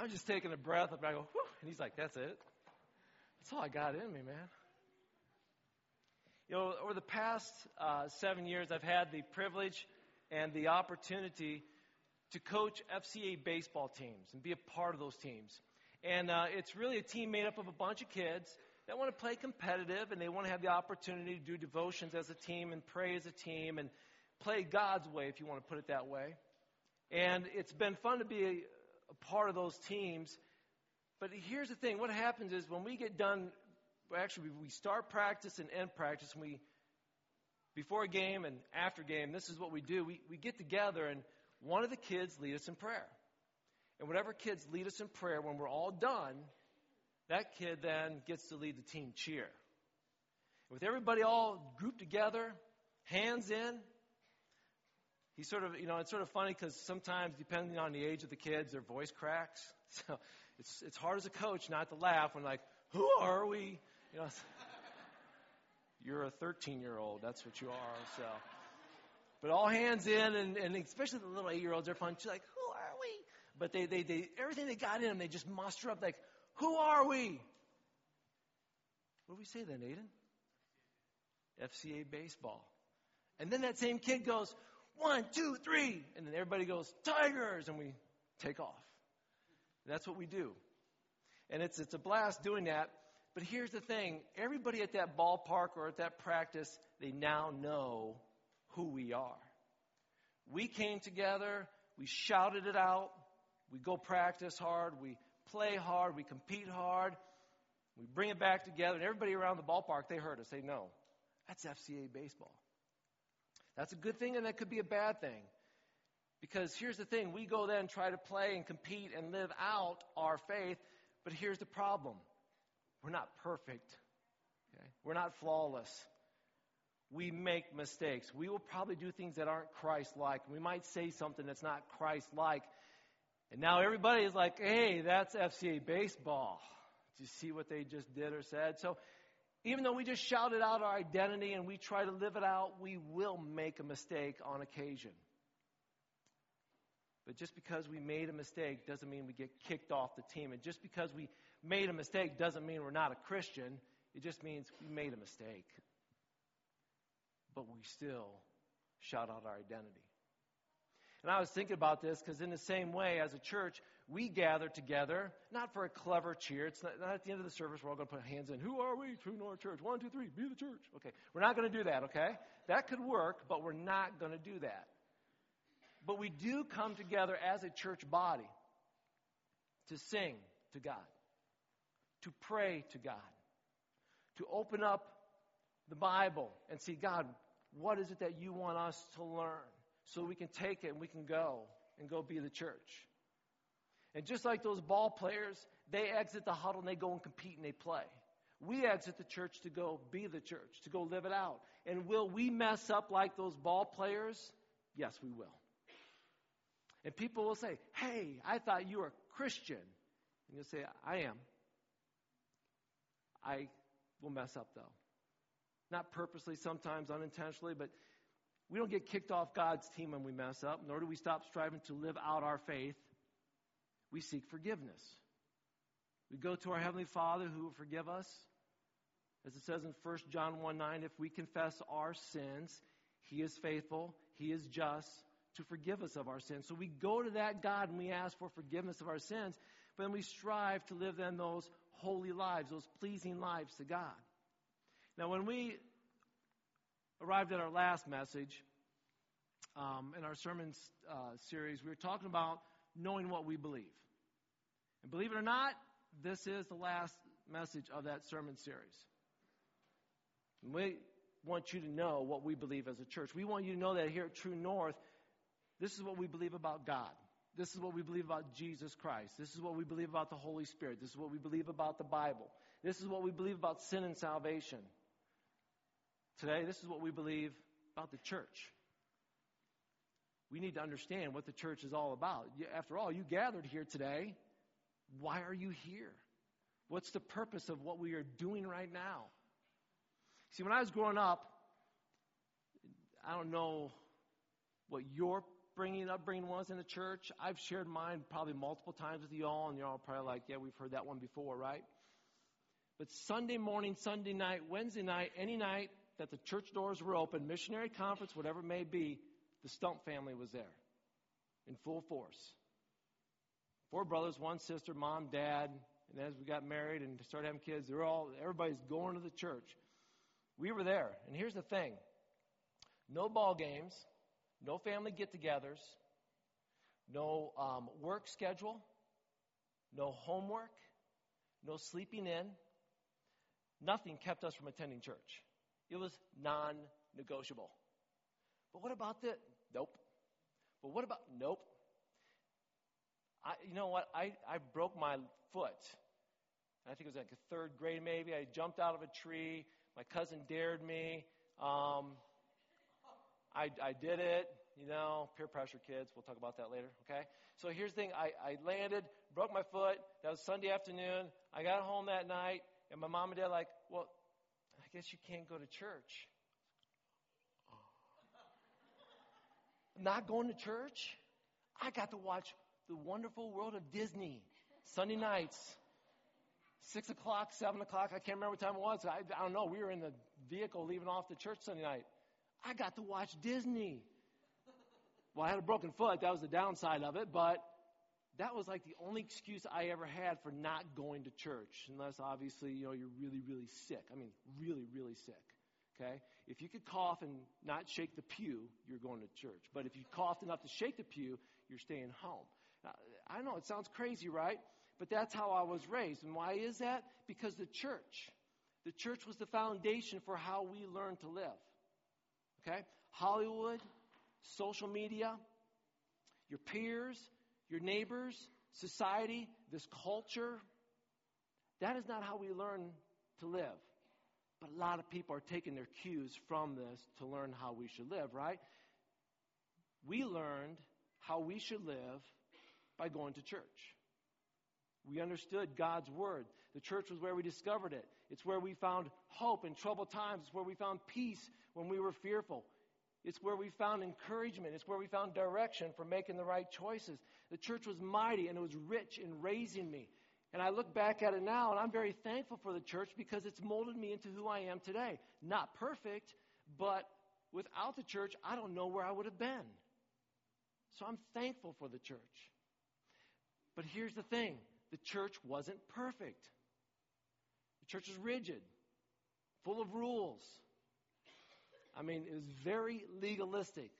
I'm just taking a breath and I go, Whew, and he's like, that's it. That's all I got in me, man. You know, over the past uh, seven years, I've had the privilege and the opportunity to coach FCA baseball teams and be a part of those teams. And uh, it's really a team made up of a bunch of kids that want to play competitive and they want to have the opportunity to do devotions as a team and pray as a team and play God's way, if you want to put it that way. And it's been fun to be a, part of those teams. But here's the thing what happens is when we get done, actually, we start practice and end practice, and we, before a game and after game, this is what we do. We, we get together, and one of the kids lead us in prayer. And whatever kids lead us in prayer, when we're all done, that kid then gets to lead the team cheer. With everybody all grouped together, hands in, he sort of, you know, it's sort of funny because sometimes, depending on the age of the kids, their voice cracks. So it's, it's hard as a coach not to laugh when, like, who are we? You know, you're a 13 year old. That's what you are. So, but all hands in, and, and especially the little eight year olds, they're fun. She's like, who are we? But they, they, they, everything they got in them, they just muster up, like, who are we? What do we say then, Aiden? FCA baseball. And then that same kid goes, one, two, three. And then everybody goes, Tigers. And we take off. That's what we do. And it's, it's a blast doing that. But here's the thing everybody at that ballpark or at that practice, they now know who we are. We came together, we shouted it out, we go practice hard, we play hard, we compete hard, we bring it back together, and everybody around the ballpark, they heard us. They know. That's FCA baseball. That's a good thing and that could be a bad thing. Because here's the thing we go then try to play and compete and live out our faith, but here's the problem we're not perfect. Okay? We're not flawless. We make mistakes. We will probably do things that aren't Christ like. We might say something that's not Christ like. And now everybody is like, hey, that's FCA baseball. Do you see what they just did or said? So even though we just shouted out our identity and we try to live it out, we will make a mistake on occasion. But just because we made a mistake doesn't mean we get kicked off the team. And just because we made a mistake doesn't mean we're not a Christian. It just means we made a mistake. But we still shout out our identity. And I was thinking about this because, in the same way, as a church, we gather together, not for a clever cheer. It's not, not at the end of the service, we're all going to put hands in. Who are we? True North Church. One, two, three, be the church. Okay. We're not going to do that, okay? That could work, but we're not going to do that. But we do come together as a church body to sing to God, to pray to God, to open up the Bible and see, God, what is it that you want us to learn? so we can take it and we can go and go be the church. And just like those ball players, they exit the huddle and they go and compete and they play. We exit the church to go be the church, to go live it out. And will we mess up like those ball players? Yes, we will. And people will say, Hey, I thought you were a Christian. And you'll say, I am. I will mess up though. Not purposely, sometimes unintentionally, but we don't get kicked off God's team when we mess up, nor do we stop striving to live out our faith. We seek forgiveness. We go to our Heavenly Father who will forgive us. As it says in 1 John 1 9, if we confess our sins, He is faithful, He is just to forgive us of our sins. So we go to that God and we ask for forgiveness of our sins, but then we strive to live then those holy lives, those pleasing lives to God. Now, when we arrived at our last message um, in our sermon uh, series, we were talking about knowing what we believe. And believe it or not, this is the last message of that sermon series. And we want you to know what we believe as a church. We want you to know that here at True North, this is what we believe about God. This is what we believe about Jesus Christ. This is what we believe about the Holy Spirit. This is what we believe about the Bible. This is what we believe about sin and salvation. Today, this is what we believe about the church. We need to understand what the church is all about. After all, you gathered here today. Why are you here? What's the purpose of what we are doing right now? See, when I was growing up, I don't know what your upbringing upbringing was in the church. I've shared mine probably multiple times with you all, and you're all probably like, yeah, we've heard that one before, right? But Sunday morning, Sunday night, Wednesday night, any night that the church doors were open, missionary conference, whatever it may be, the Stump family was there in full force. Four brothers, one sister, mom, dad, and as we got married and started having kids, they're all everybody's going to the church. We were there, and here's the thing: no ball games, no family get-togethers, no um, work schedule, no homework, no sleeping in. Nothing kept us from attending church. It was non-negotiable. But what about the nope? But what about nope? I, you know what? I, I broke my foot. I think it was like third grade, maybe. I jumped out of a tree. My cousin dared me. Um, I, I did it. You know, peer pressure, kids. We'll talk about that later, okay? So here's the thing I, I landed, broke my foot. That was Sunday afternoon. I got home that night, and my mom and dad like, well, I guess you can't go to church. Not going to church? I got to watch the wonderful world of Disney Sunday nights. Six o'clock, seven o'clock, I can't remember what time it was. I, I don't know. We were in the vehicle leaving off the church Sunday night. I got to watch Disney. Well, I had a broken foot. That was the downside of it, but that was like the only excuse I ever had for not going to church, unless obviously, you know, you're really, really sick. I mean, really, really sick. Okay? If you could cough and not shake the pew, you're going to church. But if you coughed enough to shake the pew, you're staying home. Now, I know it sounds crazy, right? But that's how I was raised. And why is that? Because the church, the church was the foundation for how we learn to live. Okay? Hollywood, social media, your peers, your neighbors, society, this culture, that is not how we learn to live. But a lot of people are taking their cues from this to learn how we should live, right? We learned how we should live by going to church. We understood God's Word. The church was where we discovered it. It's where we found hope in troubled times. It's where we found peace when we were fearful. It's where we found encouragement. It's where we found direction for making the right choices. The church was mighty and it was rich in raising me. And I look back at it now and I'm very thankful for the church because it's molded me into who I am today. Not perfect, but without the church, I don't know where I would have been. So I'm thankful for the church. But here's the thing the church wasn't perfect. The church was rigid, full of rules. I mean, it was very legalistic.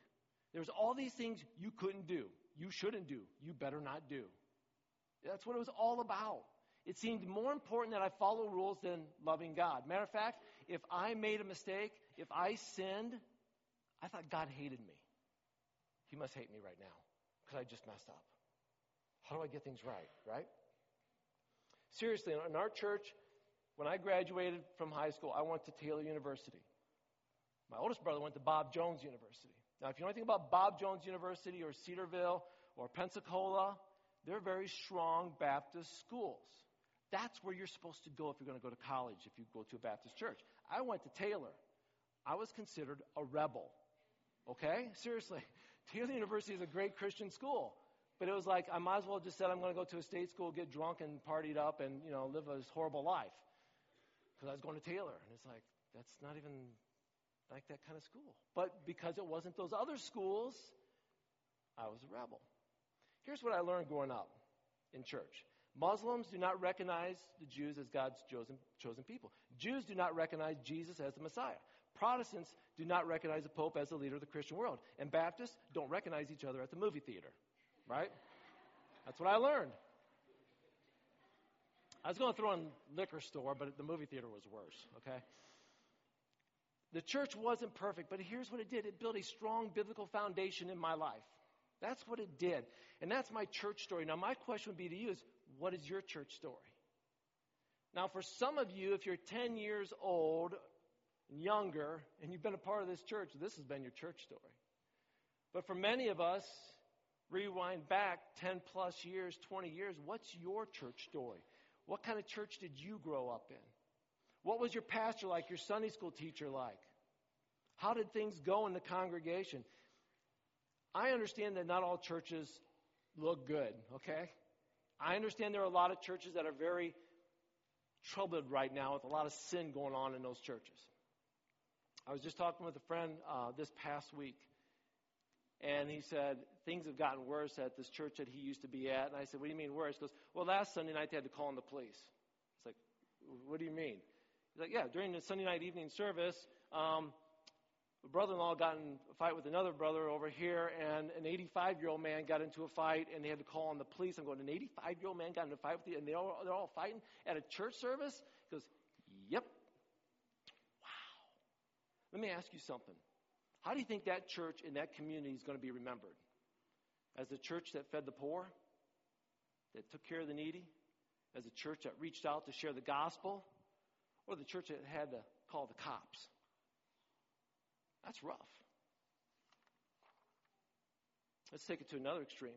There was all these things you couldn't do, you shouldn't do, you better not do. That's what it was all about. It seemed more important that I follow rules than loving God. Matter of fact, if I made a mistake, if I sinned, I thought God hated me. He must hate me right now because I just messed up. How do I get things right, right? Seriously, in our church, when I graduated from high school, I went to Taylor University. My oldest brother went to Bob Jones University. Now, if you know anything about Bob Jones University or Cedarville or Pensacola, they're very strong Baptist schools. That's where you're supposed to go if you're going to go to college, if you go to a Baptist church. I went to Taylor. I was considered a rebel. Okay? Seriously. Taylor University is a great Christian school. But it was like, I might as well just said I'm going to go to a state school, get drunk and partied up and, you know, live a horrible life. Because I was going to Taylor. And it's like, that's not even like that kind of school. But because it wasn't those other schools, I was a rebel. Here's what I learned growing up in church Muslims do not recognize the Jews as God's chosen, chosen people. Jews do not recognize Jesus as the Messiah. Protestants do not recognize the Pope as the leader of the Christian world. And Baptists don't recognize each other at the movie theater. Right? That's what I learned. I was going to throw in liquor store, but the movie theater was worse, okay? The church wasn't perfect, but here's what it did it built a strong biblical foundation in my life. That's what it did. And that's my church story. Now, my question would be to you is what is your church story? Now, for some of you, if you're 10 years old and younger, and you've been a part of this church, this has been your church story. But for many of us, rewind back 10 plus years, 20 years, what's your church story? What kind of church did you grow up in? What was your pastor like, your Sunday school teacher like? How did things go in the congregation? I understand that not all churches look good, okay? I understand there are a lot of churches that are very troubled right now with a lot of sin going on in those churches. I was just talking with a friend uh, this past week, and he said things have gotten worse at this church that he used to be at. And I said, "What do you mean worse?" He goes, "Well, last Sunday night they had to call in the police." It's like, "What do you mean?" He's like, "Yeah, during the Sunday night evening service, um, a brother-in-law got in a fight with another brother over here, and an 85-year-old man got into a fight, and they had to call on the police. I'm going, an 85-year-old man got into a fight with you, and they're all, they're all fighting at a church service? He goes, yep. Wow. Let me ask you something. How do you think that church in that community is going to be remembered? As the church that fed the poor, that took care of the needy, as a church that reached out to share the gospel, or the church that had to call the cops? That's rough. Let's take it to another extreme.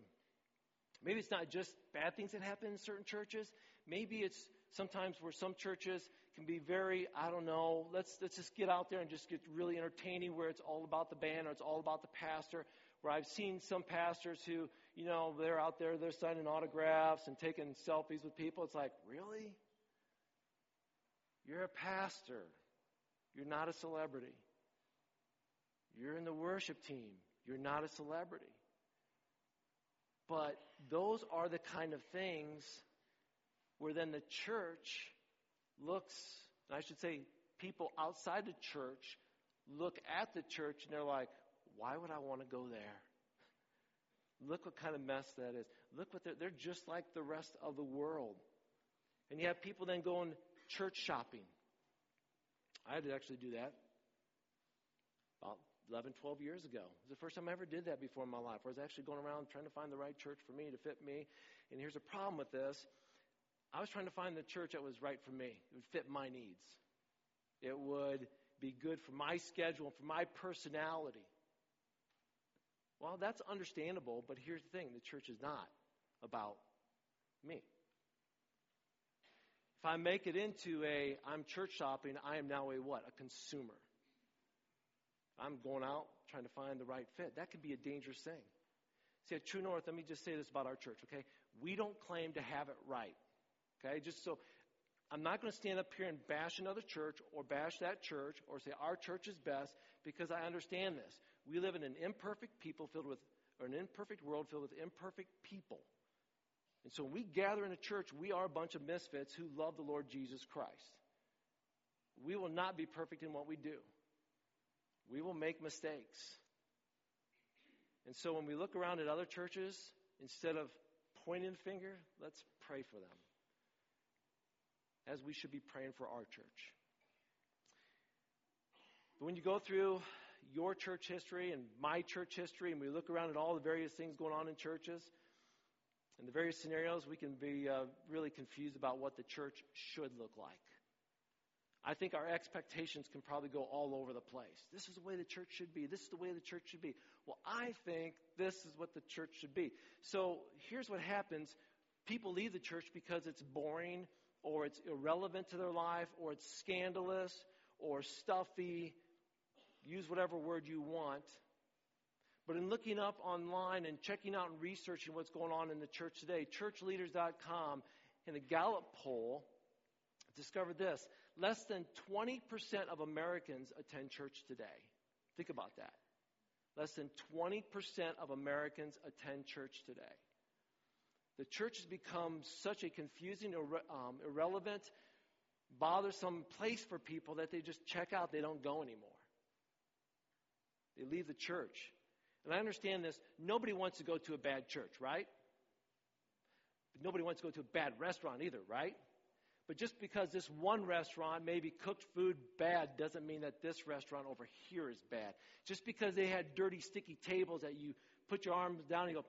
Maybe it's not just bad things that happen in certain churches. Maybe it's sometimes where some churches can be very, I don't know, let's, let's just get out there and just get really entertaining where it's all about the band or it's all about the pastor. Where I've seen some pastors who, you know, they're out there, they're signing autographs and taking selfies with people. It's like, really? You're a pastor. You're not a celebrity. You're in the worship team. You're not a celebrity. But those are the kind of things where then the church looks, and I should say, people outside the church look at the church and they're like, why would I want to go there? Look what kind of mess that is. Look what they're, they're just like the rest of the world. And you have people then going church shopping. I had to actually do that 11, 12 years ago. It was the first time I ever did that before in my life, I was actually going around trying to find the right church for me to fit me. And here's a problem with this I was trying to find the church that was right for me, it would fit my needs, it would be good for my schedule and for my personality. Well, that's understandable, but here's the thing the church is not about me. If I make it into a I'm church shopping, I am now a what? A consumer. I'm going out trying to find the right fit. That could be a dangerous thing. See, at True North, let me just say this about our church, okay? We don't claim to have it right, okay? Just so I'm not going to stand up here and bash another church or bash that church or say our church is best because I understand this. We live in an imperfect people filled with, or an imperfect world filled with imperfect people. And so when we gather in a church, we are a bunch of misfits who love the Lord Jesus Christ. We will not be perfect in what we do. We will make mistakes. And so when we look around at other churches, instead of pointing the finger, let's pray for them. As we should be praying for our church. But when you go through your church history and my church history, and we look around at all the various things going on in churches and the various scenarios, we can be uh, really confused about what the church should look like. I think our expectations can probably go all over the place. This is the way the church should be. This is the way the church should be. Well, I think this is what the church should be. So here's what happens people leave the church because it's boring or it's irrelevant to their life or it's scandalous or stuffy. Use whatever word you want. But in looking up online and checking out and researching what's going on in the church today, churchleaders.com in a Gallup poll discovered this less than 20% of Americans attend church today. Think about that. Less than 20% of Americans attend church today. The church has become such a confusing, um, irrelevant, bothersome place for people that they just check out. They don't go anymore. They leave the church. And I understand this. Nobody wants to go to a bad church, right? But nobody wants to go to a bad restaurant either, right? But just because this one restaurant maybe cooked food bad doesn't mean that this restaurant over here is bad. Just because they had dirty, sticky tables that you put your arms down and you go,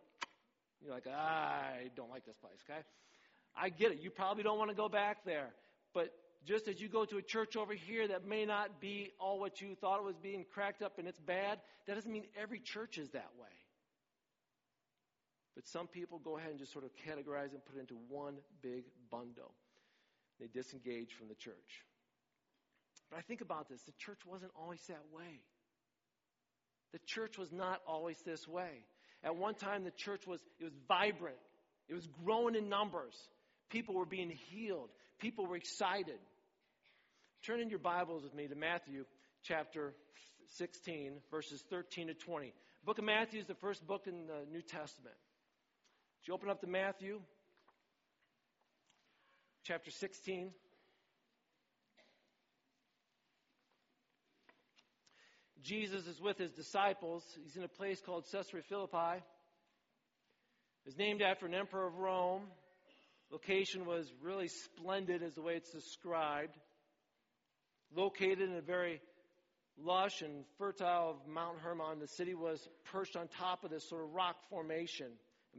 you're like, I don't like this place, okay? I get it. You probably don't want to go back there. But just as you go to a church over here that may not be all what you thought it was being cracked up and it's bad, that doesn't mean every church is that way. But some people go ahead and just sort of categorize and put it into one big bundle. They disengage from the church. But I think about this the church wasn't always that way. The church was not always this way. At one time, the church was, it was vibrant. It was growing in numbers. People were being healed. People were excited. Turn in your Bibles with me to Matthew chapter 16, verses 13 to 20. The book of Matthew is the first book in the New Testament. Did you open up to Matthew chapter 16? Jesus is with his disciples. He's in a place called Caesarea Philippi. It's named after an emperor of Rome. Location was really splendid, as the way it's described. Located in a very lush and fertile Mount Hermon, the city was perched on top of this sort of rock formation,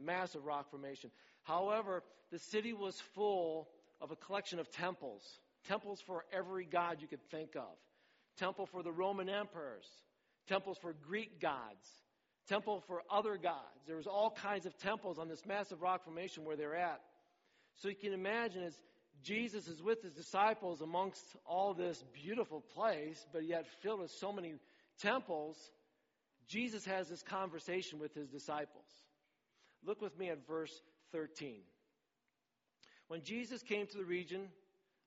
a massive rock formation. However, the city was full of a collection of temples, temples for every god you could think of temple for the Roman emperors, temples for Greek gods, temple for other gods. There was all kinds of temples on this massive rock formation where they're at. So you can imagine as Jesus is with his disciples amongst all this beautiful place, but yet filled with so many temples, Jesus has this conversation with his disciples. Look with me at verse 13. When Jesus came to the region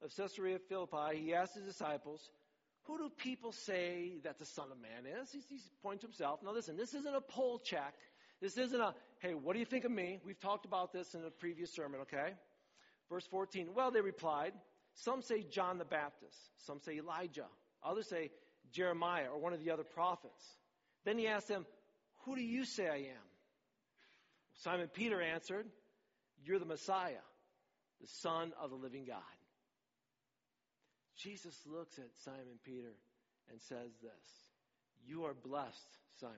of Caesarea Philippi, he asked his disciples, who do people say that the Son of Man is? He's, he's pointing to himself. Now, listen, this isn't a poll check. This isn't a, hey, what do you think of me? We've talked about this in a previous sermon, okay? Verse 14. Well, they replied, some say John the Baptist, some say Elijah, others say Jeremiah or one of the other prophets. Then he asked them, Who do you say I am? Simon Peter answered, You're the Messiah, the Son of the living God. Jesus looks at Simon Peter and says this You are blessed, Simon,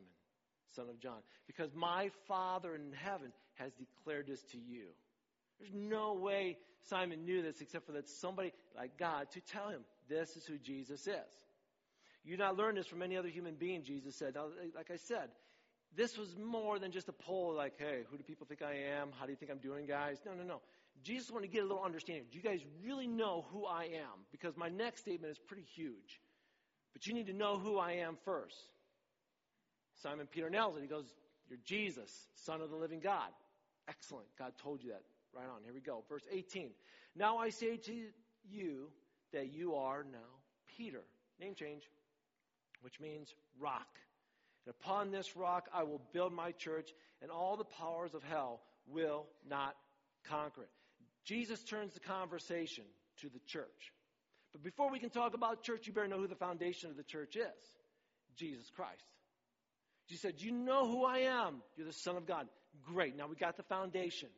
son of John, because my Father in heaven has declared this to you. There's no way Simon knew this except for that somebody like God to tell him this is who Jesus is. You not learn this from any other human being, Jesus said. Now, like I said, this was more than just a poll like, hey, who do people think I am? How do you think I'm doing, guys? No, no, no. Jesus wanted to get a little understanding. Do you guys really know who I am? Because my next statement is pretty huge. But you need to know who I am first. Simon Peter nails it. He goes, You're Jesus, Son of the living God. Excellent. God told you that. Right on. Here we go. Verse 18. Now I say to you that you are now Peter. Name change, which means rock. And upon this rock I will build my church, and all the powers of hell will not conquer it. Jesus turns the conversation to the church. But before we can talk about church, you better know who the foundation of the church is Jesus Christ. Jesus said, You know who I am. You're the Son of God. Great. Now we got the foundation.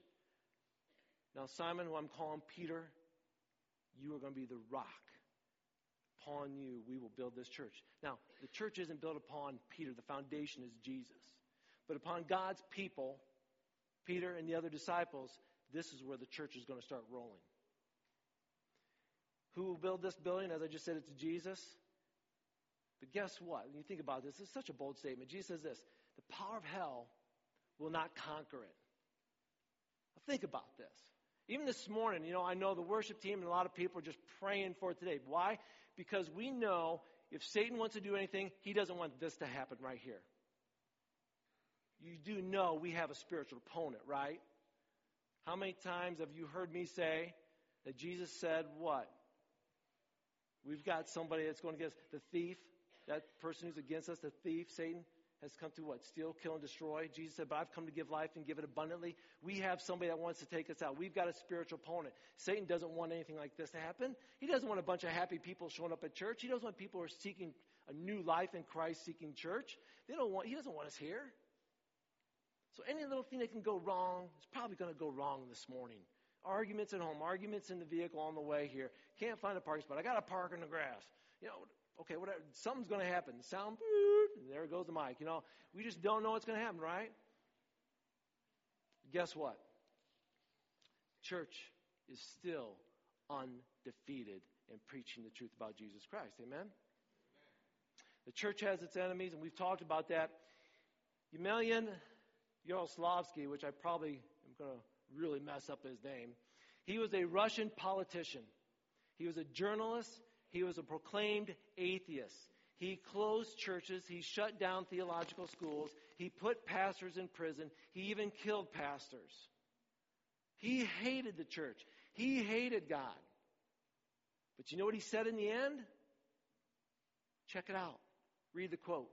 Now, Simon, who I'm calling Peter, you are going to be the rock. Upon you, we will build this church. Now, the church isn't built upon Peter, the foundation is Jesus. But upon God's people, Peter and the other disciples, this is where the church is going to start rolling. Who will build this building? As I just said, it's Jesus. But guess what? When you think about this, it's such a bold statement. Jesus says this the power of hell will not conquer it. Now think about this. Even this morning, you know, I know the worship team and a lot of people are just praying for it today. Why? Because we know if Satan wants to do anything, he doesn't want this to happen right here. You do know we have a spiritual opponent, right? How many times have you heard me say that Jesus said what? We've got somebody that's going to get us, the thief, that person who's against us, the thief, Satan, has come to what? Steal, kill, and destroy. Jesus said, But I've come to give life and give it abundantly. We have somebody that wants to take us out. We've got a spiritual opponent. Satan doesn't want anything like this to happen. He doesn't want a bunch of happy people showing up at church. He doesn't want people who are seeking a new life in Christ seeking church. They don't want, he doesn't want us here. So any little thing that can go wrong is probably going to go wrong this morning. Arguments at home, arguments in the vehicle on the way here. Can't find a parking spot. I got to park in the grass. You know, okay, whatever. Something's going to happen. Sound, and there goes the mic. You know, we just don't know what's going to happen, right? Guess what? Church is still undefeated in preaching the truth about Jesus Christ. Amen? The church has its enemies, and we've talked about that. Eumenian Yaroslavsky, which I probably am going to really mess up his name, he was a Russian politician. He was a journalist. He was a proclaimed atheist. He closed churches. He shut down theological schools. He put pastors in prison. He even killed pastors. He hated the church. He hated God. But you know what he said in the end? Check it out. Read the quote.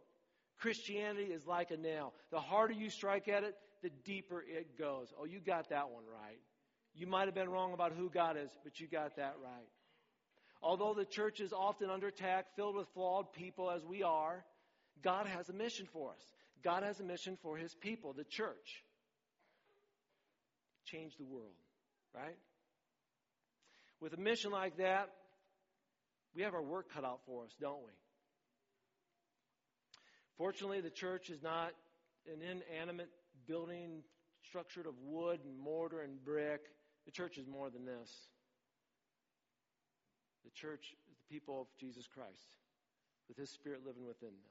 Christianity is like a nail. The harder you strike at it, the deeper it goes. Oh, you got that one right. You might have been wrong about who God is, but you got that right. Although the church is often under attack, filled with flawed people as we are, God has a mission for us. God has a mission for his people, the church. Change the world, right? With a mission like that, we have our work cut out for us, don't we? Fortunately, the church is not an inanimate building structured of wood and mortar and brick. The church is more than this. The church is the people of Jesus Christ with His Spirit living within them.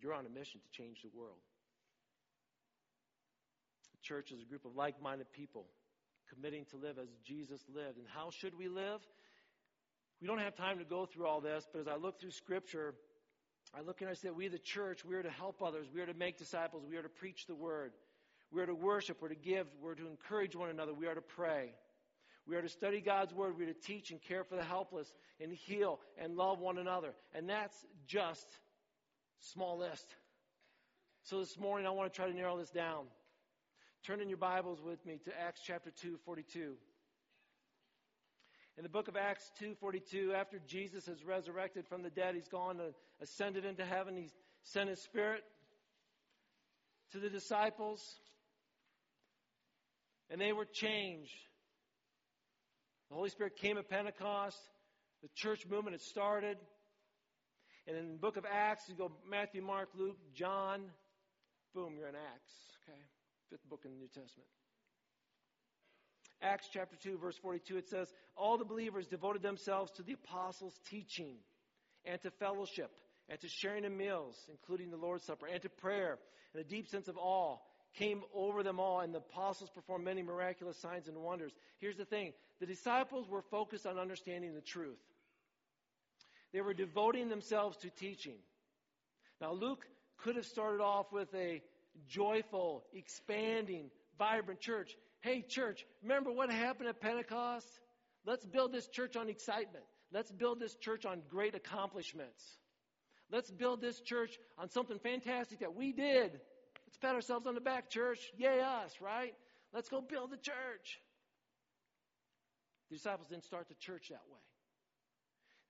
You're on a mission to change the world. The church is a group of like minded people committing to live as Jesus lived. And how should we live? We don't have time to go through all this, but as I look through Scripture, I look and I say, we, the church, we are to help others. We are to make disciples. We are to preach the word. We are to worship. We're to give. We're to encourage one another. We are to pray. We are to study God's Word. We are to teach and care for the helpless and heal and love one another. And that's just small list. So this morning I want to try to narrow this down. Turn in your Bibles with me to Acts chapter 2, 42. In the book of Acts 2:42, after Jesus is resurrected from the dead, he's gone and ascended into heaven. He sent his spirit to the disciples, and they were changed. The Holy Spirit came at Pentecost. The church movement had started. And in the book of Acts, you go Matthew, Mark, Luke, John. Boom, you're in Acts. Okay? Fifth book in the New Testament. Acts chapter 2, verse 42, it says, All the believers devoted themselves to the apostles' teaching and to fellowship and to sharing in meals, including the Lord's Supper, and to prayer. And a deep sense of awe came over them all, and the apostles performed many miraculous signs and wonders. Here's the thing the disciples were focused on understanding the truth, they were devoting themselves to teaching. Now, Luke could have started off with a joyful, expanding, vibrant church. Hey, church, remember what happened at Pentecost? Let's build this church on excitement. Let's build this church on great accomplishments. Let's build this church on something fantastic that we did. Let's pat ourselves on the back, church. Yay, us, right? Let's go build the church. The disciples didn't start the church that way.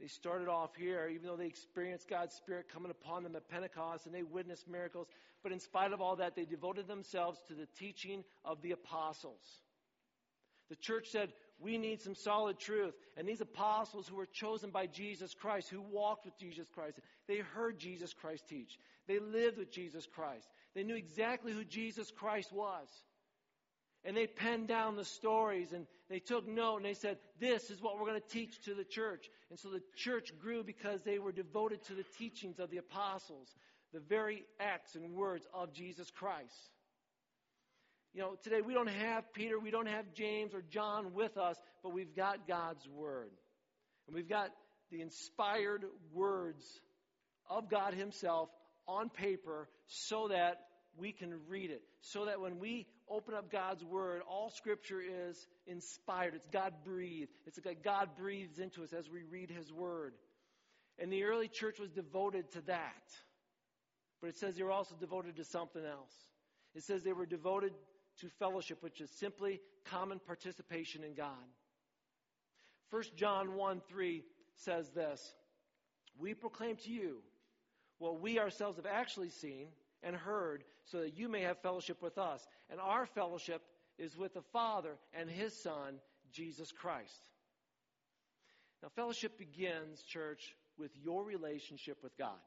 They started off here, even though they experienced God's Spirit coming upon them at Pentecost and they witnessed miracles. But in spite of all that, they devoted themselves to the teaching of the apostles. The church said, We need some solid truth. And these apostles who were chosen by Jesus Christ, who walked with Jesus Christ, they heard Jesus Christ teach. They lived with Jesus Christ. They knew exactly who Jesus Christ was. And they penned down the stories and they took note and they said, This is what we're going to teach to the church. And so the church grew because they were devoted to the teachings of the apostles, the very acts and words of Jesus Christ. You know, today we don't have Peter, we don't have James or John with us, but we've got God's Word. And we've got the inspired words of God Himself on paper so that we can read it. So that when we open up God's Word, all Scripture is inspired. It's God breathed. It's like God breathes into us as we read His Word. And the early church was devoted to that. But it says they were also devoted to something else. It says they were devoted to fellowship, which is simply common participation in God. 1 John 1 3 says this We proclaim to you what we ourselves have actually seen and heard, so that you may have fellowship with us. And our fellowship is with the Father and His Son, Jesus Christ. Now, fellowship begins, church, with your relationship with God.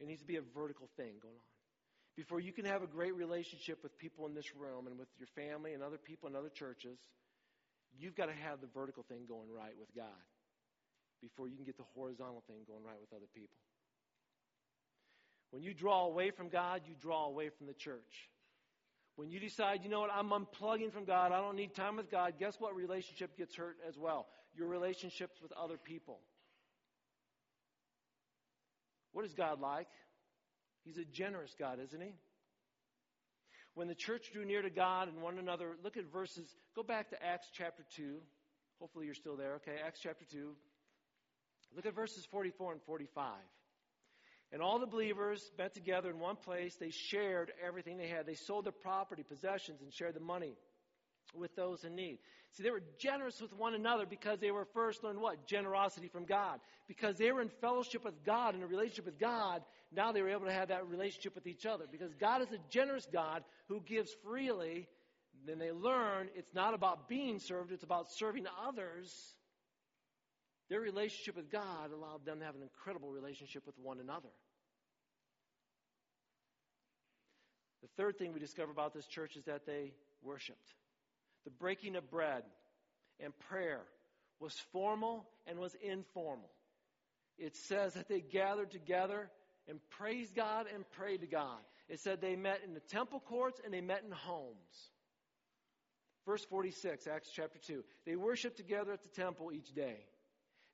It needs to be a vertical thing going on. Before you can have a great relationship with people in this room and with your family and other people in other churches, you've got to have the vertical thing going right with God before you can get the horizontal thing going right with other people. When you draw away from God, you draw away from the church. When you decide, you know what, I'm unplugging from God, I don't need time with God, guess what relationship gets hurt as well? Your relationships with other people. What is God like? He's a generous God, isn't he? When the church drew near to God and one another, look at verses, go back to Acts chapter 2. Hopefully you're still there, okay? Acts chapter 2. Look at verses 44 and 45. And all the believers met together in one place. They shared everything they had. They sold their property, possessions, and shared the money with those in need. See, they were generous with one another because they were first learned what? Generosity from God. Because they were in fellowship with God, in a relationship with God, now they were able to have that relationship with each other. Because God is a generous God who gives freely. Then they learn it's not about being served, it's about serving others. Their relationship with God allowed them to have an incredible relationship with one another. The third thing we discover about this church is that they worshiped. The breaking of bread and prayer was formal and was informal. It says that they gathered together and praised God and prayed to God. It said they met in the temple courts and they met in homes. Verse 46, Acts chapter 2. They worshiped together at the temple each day.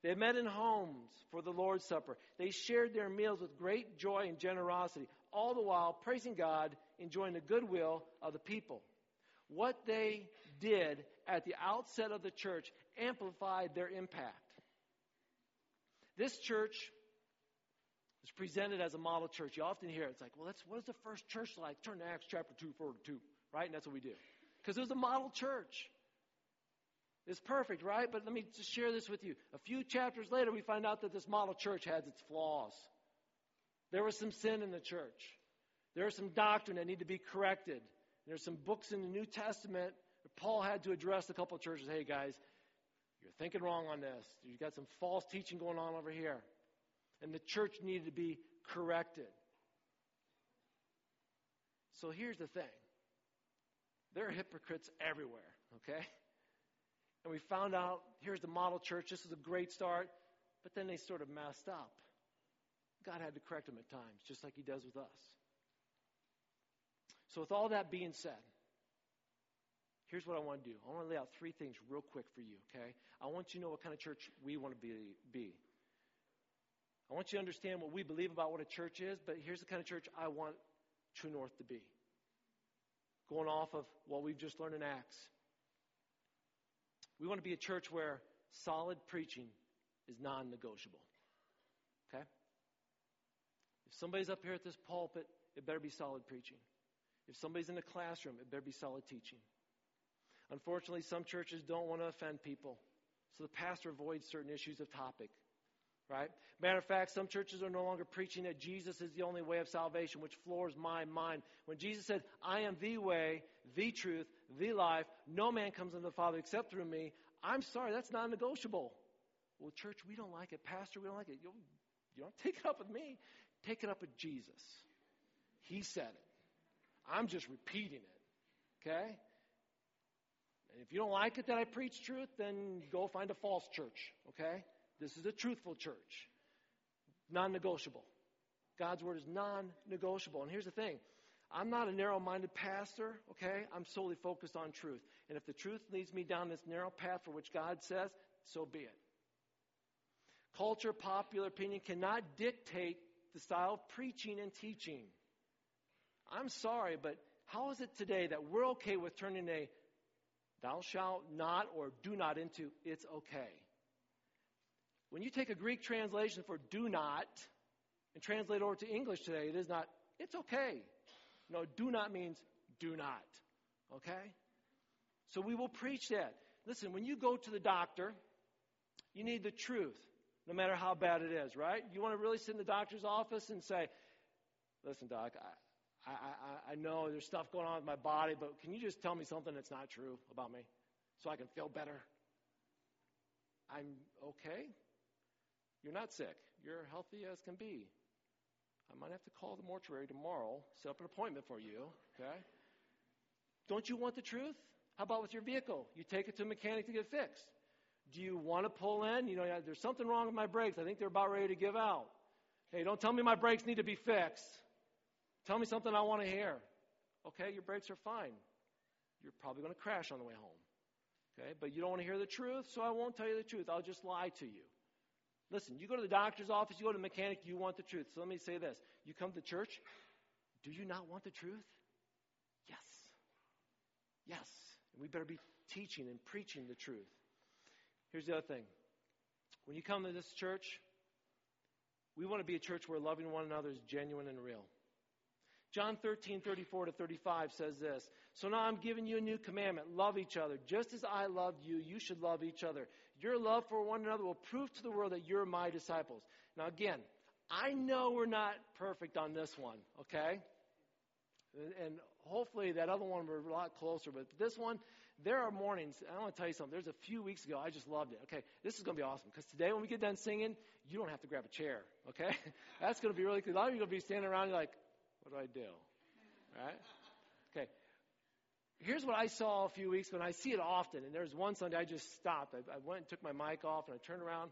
They met in homes for the Lord's Supper. They shared their meals with great joy and generosity, all the while praising God, enjoying the goodwill of the people. What they did at the outset of the church amplified their impact. This church is presented as a model church. You often hear it. it's like, well, that's, what is the first church like? Turn to Acts chapter 2, 42, right? And that's what we do. Because it was a model church. It's perfect, right? But let me just share this with you. A few chapters later, we find out that this model church has its flaws. There was some sin in the church. There some doctrine that needed to be corrected. There's some books in the New Testament Paul had to address a couple of churches. Hey, guys, you're thinking wrong on this. You've got some false teaching going on over here. And the church needed to be corrected. So here's the thing there are hypocrites everywhere, okay? And we found out here's the model church. This is a great start. But then they sort of messed up. God had to correct them at times, just like He does with us. So, with all that being said, here's what I want to do. I want to lay out three things real quick for you, okay? I want you to know what kind of church we want to be. be. I want you to understand what we believe about what a church is, but here's the kind of church I want True North to be. Going off of what we've just learned in Acts. We want to be a church where solid preaching is non negotiable. Okay? If somebody's up here at this pulpit, it better be solid preaching. If somebody's in a classroom, it better be solid teaching. Unfortunately, some churches don't want to offend people, so the pastor avoids certain issues of topic. Right? Matter of fact, some churches are no longer preaching that Jesus is the only way of salvation, which floors my mind. When Jesus said, I am the way, the truth, the life, no man comes unto the Father except through me, I'm sorry, that's non negotiable. Well, church, we don't like it. Pastor, we don't like it. You, you don't take it up with me. Take it up with Jesus. He said it. I'm just repeating it. Okay? And if you don't like it that I preach truth, then go find a false church. Okay? This is a truthful church. Non negotiable. God's word is non negotiable. And here's the thing I'm not a narrow minded pastor, okay? I'm solely focused on truth. And if the truth leads me down this narrow path for which God says, so be it. Culture, popular opinion cannot dictate the style of preaching and teaching. I'm sorry, but how is it today that we're okay with turning a thou shalt not or do not into it's okay? When you take a Greek translation for do not and translate over to English today, it is not it's okay. No, do not means do not. Okay? So we will preach that. Listen, when you go to the doctor, you need the truth, no matter how bad it is, right? You want to really sit in the doctor's office and say, listen, doc, I, I, I, I know there's stuff going on with my body, but can you just tell me something that's not true about me so I can feel better? I'm okay. You're not sick. You're healthy as can be. I might have to call the mortuary tomorrow, set up an appointment for you, okay? Don't you want the truth? How about with your vehicle? You take it to a mechanic to get fixed. Do you want to pull in? You know, there's something wrong with my brakes. I think they're about ready to give out. Hey, don't tell me my brakes need to be fixed. Tell me something I want to hear. Okay, your brakes are fine. You're probably going to crash on the way home. Okay, but you don't want to hear the truth, so I won't tell you the truth. I'll just lie to you. Listen, you go to the doctor's office, you go to the mechanic, you want the truth. So let me say this. You come to church, do you not want the truth? Yes. Yes. And we better be teaching and preaching the truth. Here's the other thing. When you come to this church, we want to be a church where loving one another is genuine and real. John 13, 34 to 35 says this. So now I'm giving you a new commandment. Love each other. Just as I loved you, you should love each other. Your love for one another will prove to the world that you're my disciples. Now again, I know we're not perfect on this one, okay? And hopefully that other one we're a lot closer, but this one, there are mornings, I want to tell you something. There's a few weeks ago, I just loved it. Okay, this is going to be awesome because today when we get done singing, you don't have to grab a chair. Okay, that's going to be really cool. A lot of you are going to be standing around, you're like, what do I do? Right? Okay. Here's what I saw a few weeks ago, and I see it often. And there was one Sunday I just stopped. I, I went and took my mic off, and I turned around.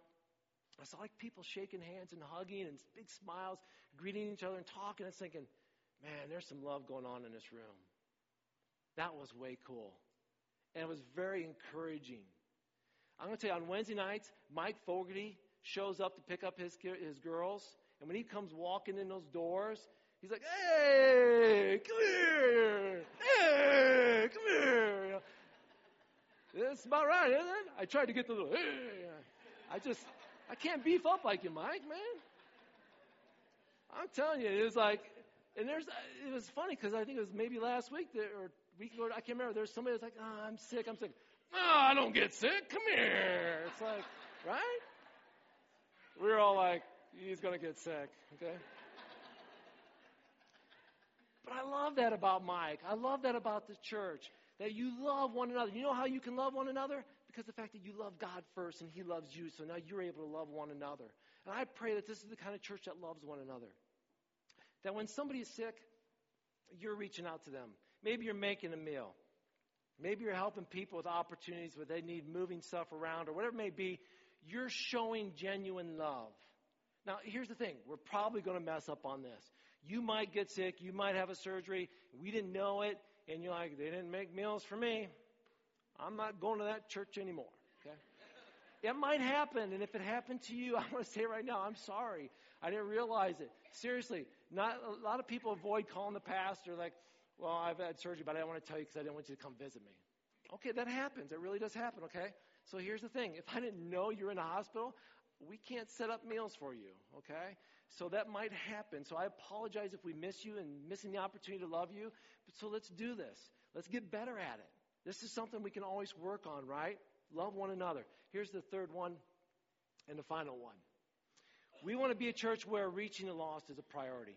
I saw like people shaking hands and hugging and big smiles, greeting each other and talking. Was thinking, man, there's some love going on in this room. That was way cool. And it was very encouraging. I'm going to tell you, on Wednesday nights, Mike Fogarty shows up to pick up his, his girls. And when he comes walking in those doors, he's like, hey, come here. Hey, come here. That's about right, isn't it? I tried to get the little, hey. I just, I can't beef up like you, Mike, man. I'm telling you, it was like, and there's, it was funny because I think it was maybe last week that, or week ago, I can't remember. There's somebody that's like, oh, I'm sick, I'm sick. Oh, I don't get sick. Come here. It's like, right? We're all like, he's going to get sick, okay? But I love that about Mike. I love that about the church. That you love one another. You know how you can love one another? Because the fact that you love God first and He loves you, so now you're able to love one another. And I pray that this is the kind of church that loves one another. That when somebody is sick, you're reaching out to them. Maybe you're making a meal. Maybe you're helping people with opportunities where they need moving stuff around or whatever it may be. You're showing genuine love. Now, here's the thing. We're probably going to mess up on this. You might get sick. You might have a surgery. We didn't know it. And you're like, they didn't make meals for me. I'm not going to that church anymore. Okay? It might happen. And if it happened to you, I want to say right now, I'm sorry. I didn't realize it. Seriously, not a lot of people avoid calling the pastor like, well, I've had surgery, but I don't want to tell you because I didn't want you to come visit me. Okay, that happens. It really does happen, okay? So here's the thing. If I didn't know you're in a hospital, we can't set up meals for you, okay? So that might happen. So I apologize if we miss you and missing the opportunity to love you. But so let's do this. Let's get better at it. This is something we can always work on, right? Love one another. Here's the third one and the final one. We want to be a church where reaching the lost is a priority.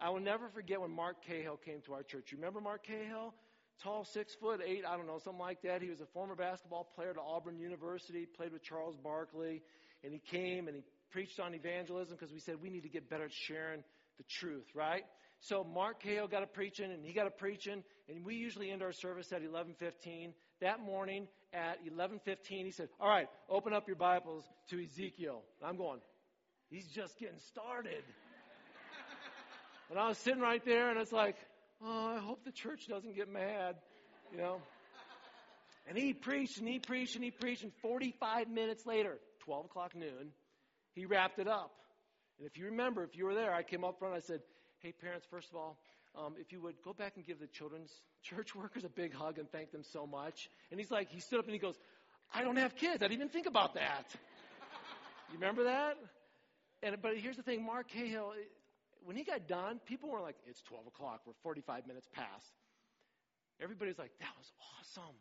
I will never forget when Mark Cahill came to our church. You remember Mark Cahill? Tall, six foot eight, I don't know, something like that. He was a former basketball player at Auburn University, played with Charles Barkley, and he came and he preached on evangelism because we said we need to get better at sharing the truth, right? So Mark Cahill got a preaching and he got a preaching, and we usually end our service at 11:15. That morning at 11:15, he said, "All right, open up your Bibles to Ezekiel." And I'm going, he's just getting started. And I was sitting right there, and it's like, oh, I hope the church doesn't get mad, you know. And he preached and he preached and he preached, and 45 minutes later, 12 o'clock noon, he wrapped it up. And if you remember, if you were there, I came up front. I said, "Hey, parents, first of all, um, if you would go back and give the children's church workers a big hug and thank them so much." And he's like, he stood up and he goes, "I don't have kids. I didn't even think about that." you remember that? And but here's the thing, Mark Cahill when he got done, people were like, it's 12 o'clock. We're 45 minutes past. Everybody's like, that was awesome.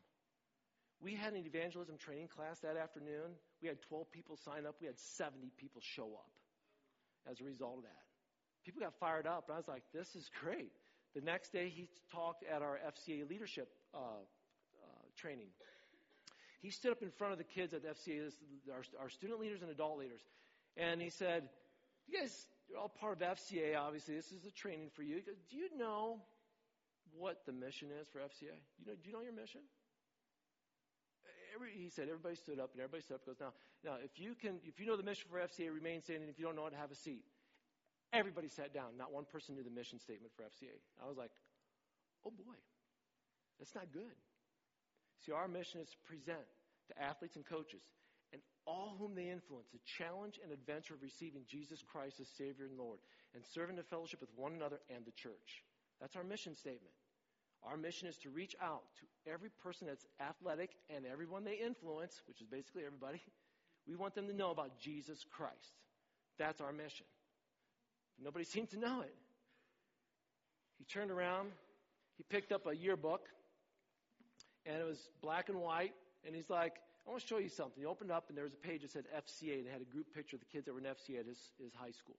We had an evangelism training class that afternoon. We had 12 people sign up. We had 70 people show up as a result of that. People got fired up, and I was like, this is great. The next day, he talked at our FCA leadership uh, uh, training. He stood up in front of the kids at the FCA, our, our student leaders and adult leaders, and he said, you guys you're all part of FCA, obviously. This is a training for you. Goes, do you know what the mission is for FCA? You know, do you know your mission? Every, he said, everybody stood up, and everybody stood up. Goes now, now if you can, if you know the mission for FCA, remain standing. If you don't know it, have a seat. Everybody sat down. Not one person knew the mission statement for FCA. I was like, oh boy, that's not good. See, our mission is to present to athletes and coaches and all whom they influence, the challenge and adventure of receiving Jesus Christ as Savior and Lord, and serving the fellowship with one another and the church. That's our mission statement. Our mission is to reach out to every person that's athletic and everyone they influence, which is basically everybody. We want them to know about Jesus Christ. That's our mission. Nobody seemed to know it. He turned around, he picked up a yearbook, and it was black and white, and he's like, I want to show you something. He opened up, and there was a page that said FCA, and it had a group picture of the kids that were in FCA at his, his high school.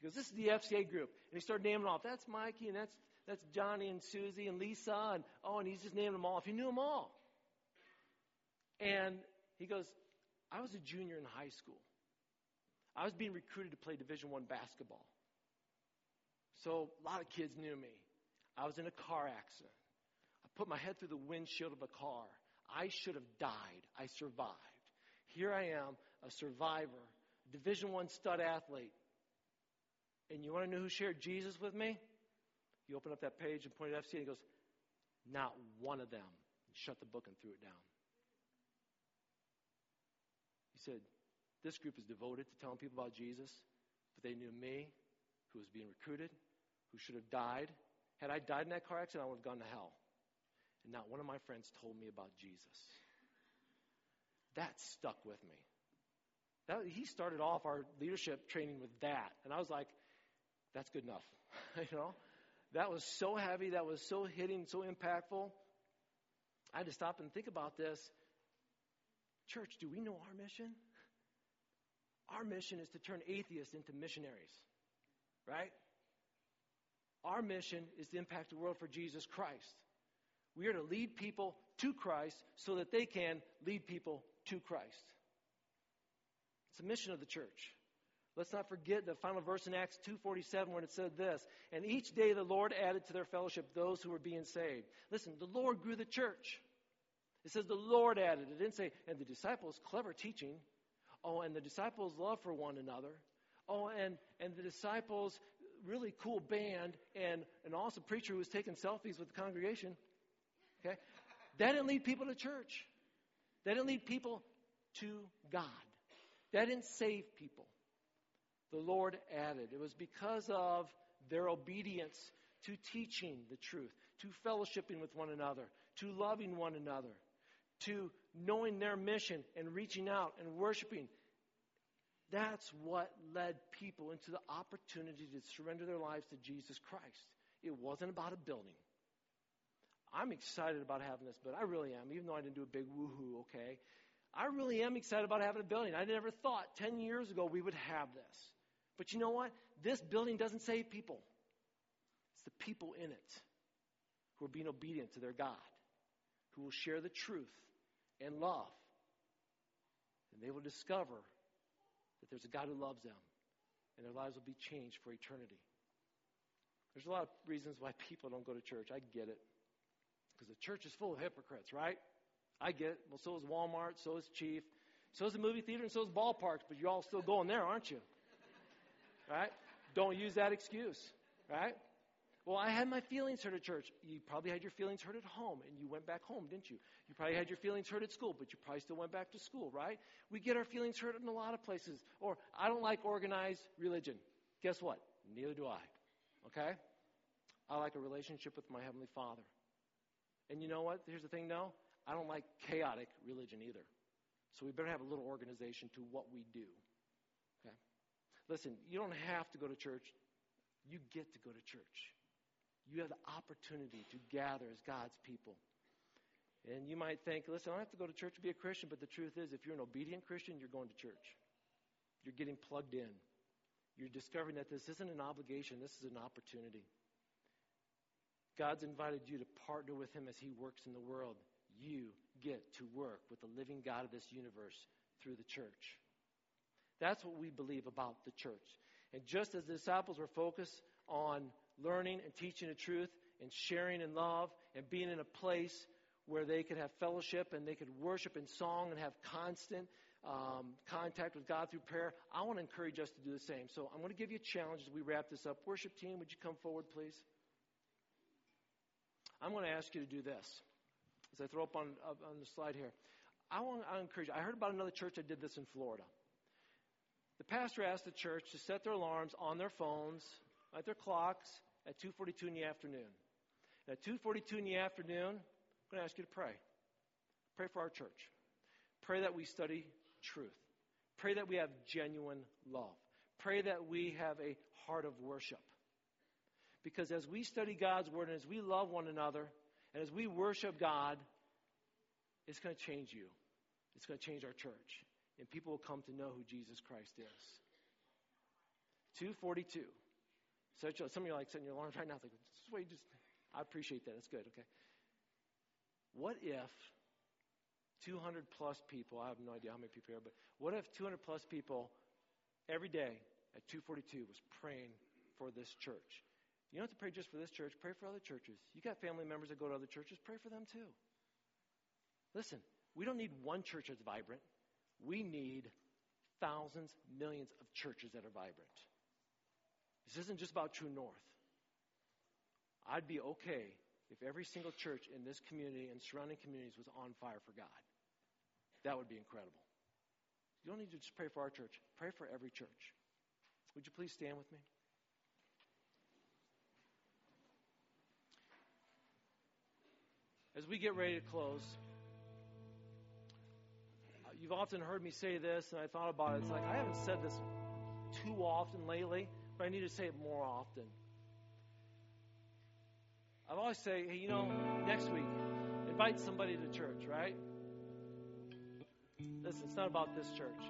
He goes, This is the FCA group. And he started naming off. That's Mikey, and that's, that's Johnny, and Susie, and Lisa, and oh, and he's just naming them all. If you knew them all. And he goes, I was a junior in high school. I was being recruited to play Division One basketball. So a lot of kids knew me. I was in a car accident. I put my head through the windshield of a car. I should have died. I survived. Here I am, a survivor, Division One stud athlete. And you want to know who shared Jesus with me? You open up that page and point at FC, and he goes, Not one of them. And shut the book and threw it down. He said, This group is devoted to telling people about Jesus, but they knew me, who was being recruited, who should have died. Had I died in that car accident, I would have gone to hell. And not one of my friends told me about Jesus. That stuck with me. That, he started off our leadership training with that. And I was like, that's good enough. you know? That was so heavy, that was so hitting, so impactful. I had to stop and think about this. Church, do we know our mission? Our mission is to turn atheists into missionaries, right? Our mission is to impact the world for Jesus Christ. We are to lead people to Christ so that they can lead people to Christ. It's a mission of the church. Let's not forget the final verse in Acts 2:47 when it said this, and each day the Lord added to their fellowship those who were being saved. Listen, the Lord grew the church. It says the Lord added. It didn't say and the disciples clever teaching. Oh, and the disciples love for one another. Oh, and and the disciples really cool band and an awesome preacher who was taking selfies with the congregation. Okay? That didn't lead people to church. That didn't lead people to God. That didn't save people. The Lord added. It was because of their obedience to teaching the truth, to fellowshipping with one another, to loving one another, to knowing their mission and reaching out and worshiping. That's what led people into the opportunity to surrender their lives to Jesus Christ. It wasn't about a building. I'm excited about having this, but I really am, even though I didn't do a big woohoo, okay? I really am excited about having a building. I never thought 10 years ago we would have this. But you know what? This building doesn't save people, it's the people in it who are being obedient to their God, who will share the truth and love. And they will discover that there's a God who loves them, and their lives will be changed for eternity. There's a lot of reasons why people don't go to church. I get it. Because the church is full of hypocrites, right? I get. Well, so is Walmart, so is Chief, so is the movie theater, and so is ballparks, but you're all still going there, aren't you? Right? Don't use that excuse, right? Well, I had my feelings hurt at church. You probably had your feelings hurt at home, and you went back home, didn't you? You probably had your feelings hurt at school, but you probably still went back to school, right? We get our feelings hurt in a lot of places. Or, I don't like organized religion. Guess what? Neither do I. Okay? I like a relationship with my Heavenly Father. And you know what? Here's the thing, though. I don't like chaotic religion either. So we better have a little organization to what we do. Okay? Listen, you don't have to go to church. You get to go to church. You have the opportunity to gather as God's people. And you might think, listen, I don't have to go to church to be a Christian, but the truth is, if you're an obedient Christian, you're going to church. You're getting plugged in. You're discovering that this isn't an obligation, this is an opportunity. God's invited you to partner with Him as He works in the world. You get to work with the living God of this universe through the church. That's what we believe about the church. And just as the disciples were focused on learning and teaching the truth and sharing in love and being in a place where they could have fellowship and they could worship in song and have constant um, contact with God through prayer, I want to encourage us to do the same. So I'm going to give you a challenge as we wrap this up. Worship team, would you come forward, please? I'm going to ask you to do this as I throw up on, up on the slide here. I want to encourage you. I heard about another church that did this in Florida. The pastor asked the church to set their alarms on their phones, at their clocks, at 2:42 in the afternoon. And at 2:42 in the afternoon, I'm going to ask you to pray. Pray for our church. Pray that we study truth. Pray that we have genuine love. Pray that we have a heart of worship. Because as we study God's word and as we love one another and as we worship God, it's going to change you. It's going to change our church. And people will come to know who Jesus Christ is. 242. So some of you are like setting your alarms right now. It's like, is just, I appreciate that. That's good. Okay. What if 200 plus people, I have no idea how many people here, but what if 200 plus people every day at 242 was praying for this church? You don't have to pray just for this church, pray for other churches. You got family members that go to other churches, pray for them too. Listen, we don't need one church that's vibrant. We need thousands, millions of churches that are vibrant. This isn't just about True North. I'd be okay if every single church in this community and surrounding communities was on fire for God. That would be incredible. You don't need to just pray for our church, pray for every church. Would you please stand with me? As we get ready to close, uh, you've often heard me say this, and I thought about it. It's like I haven't said this too often lately, but I need to say it more often. I've always say, hey, you know, next week, invite somebody to church, right? Listen, it's not about this church.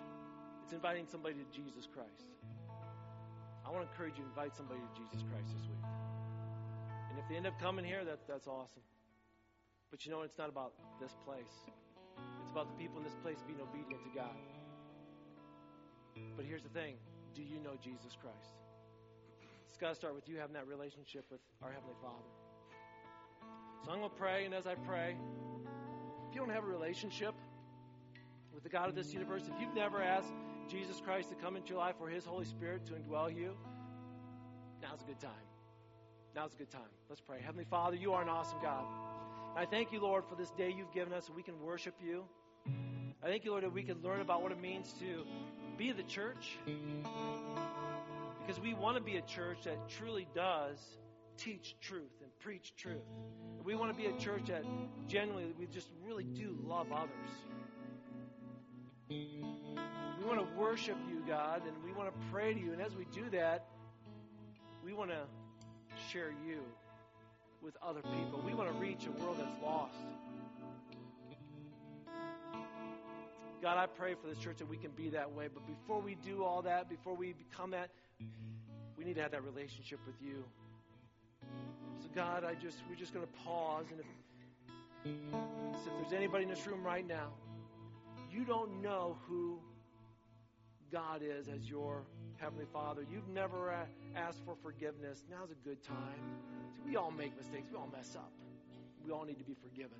It's inviting somebody to Jesus Christ. I want to encourage you to invite somebody to Jesus Christ this week. And if they end up coming here, that, that's awesome. But you know, it's not about this place. It's about the people in this place being obedient to God. But here's the thing do you know Jesus Christ? It's got to start with you having that relationship with our Heavenly Father. So I'm going to pray, and as I pray, if you don't have a relationship with the God of this universe, if you've never asked Jesus Christ to come into your life or His Holy Spirit to indwell you, now's a good time. Now's a good time. Let's pray. Heavenly Father, you are an awesome God. I thank you, Lord, for this day you've given us so we can worship you. I thank you, Lord, that we can learn about what it means to be the church. Because we want to be a church that truly does teach truth and preach truth. We want to be a church that genuinely, we just really do love others. We want to worship you, God, and we want to pray to you. And as we do that, we want to share you with other people. We want to reach a world that's lost. God, I pray for this church that we can be that way. But before we do all that, before we become that, we need to have that relationship with you. So, God, I just we're just going to pause, and if, so if there's anybody in this room right now, you don't know who God is as your heavenly Father. You've never uh, asked for forgiveness. Now's a good time. We all make mistakes. We all mess up. We all need to be forgiven.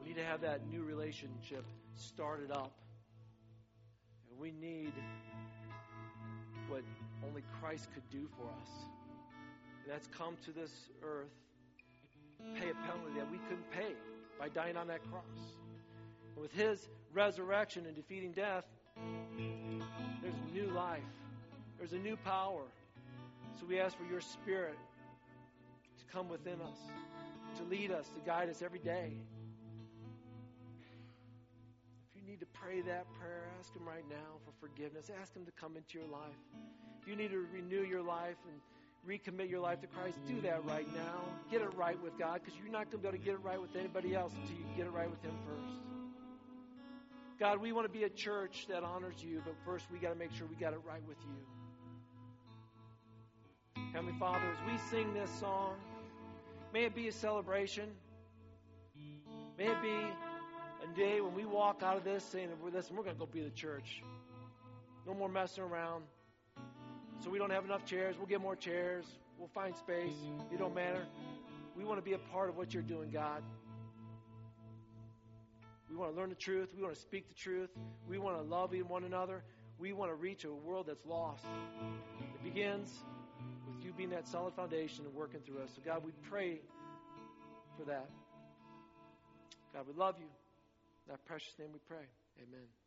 We need to have that new relationship started up. And we need what only Christ could do for us. That's come to this earth, pay a penalty that we couldn't pay by dying on that cross. And with his resurrection and defeating death, there's new life. There's a new power. So we ask for your spirit to come within us, to lead us, to guide us every day. If you need to pray that prayer, ask him right now for forgiveness. Ask him to come into your life. If you need to renew your life and recommit your life to Christ, do that right now. Get it right with God because you're not going to be able to get it right with anybody else until you get it right with Him first. God, we want to be a church that honors you, but first we got to make sure we got it right with you. Heavenly Father, as we sing this song, may it be a celebration. May it be a day when we walk out of this saying, listen, we're going to go be the church. No more messing around. So we don't have enough chairs. We'll get more chairs. We'll find space. It don't matter. We want to be a part of what you're doing, God. We want to learn the truth. We want to speak the truth. We want to love one another. We want to reach a world that's lost. It begins with you being that solid foundation and working through us. So, God, we pray for that. God, we love you. In that precious name we pray. Amen.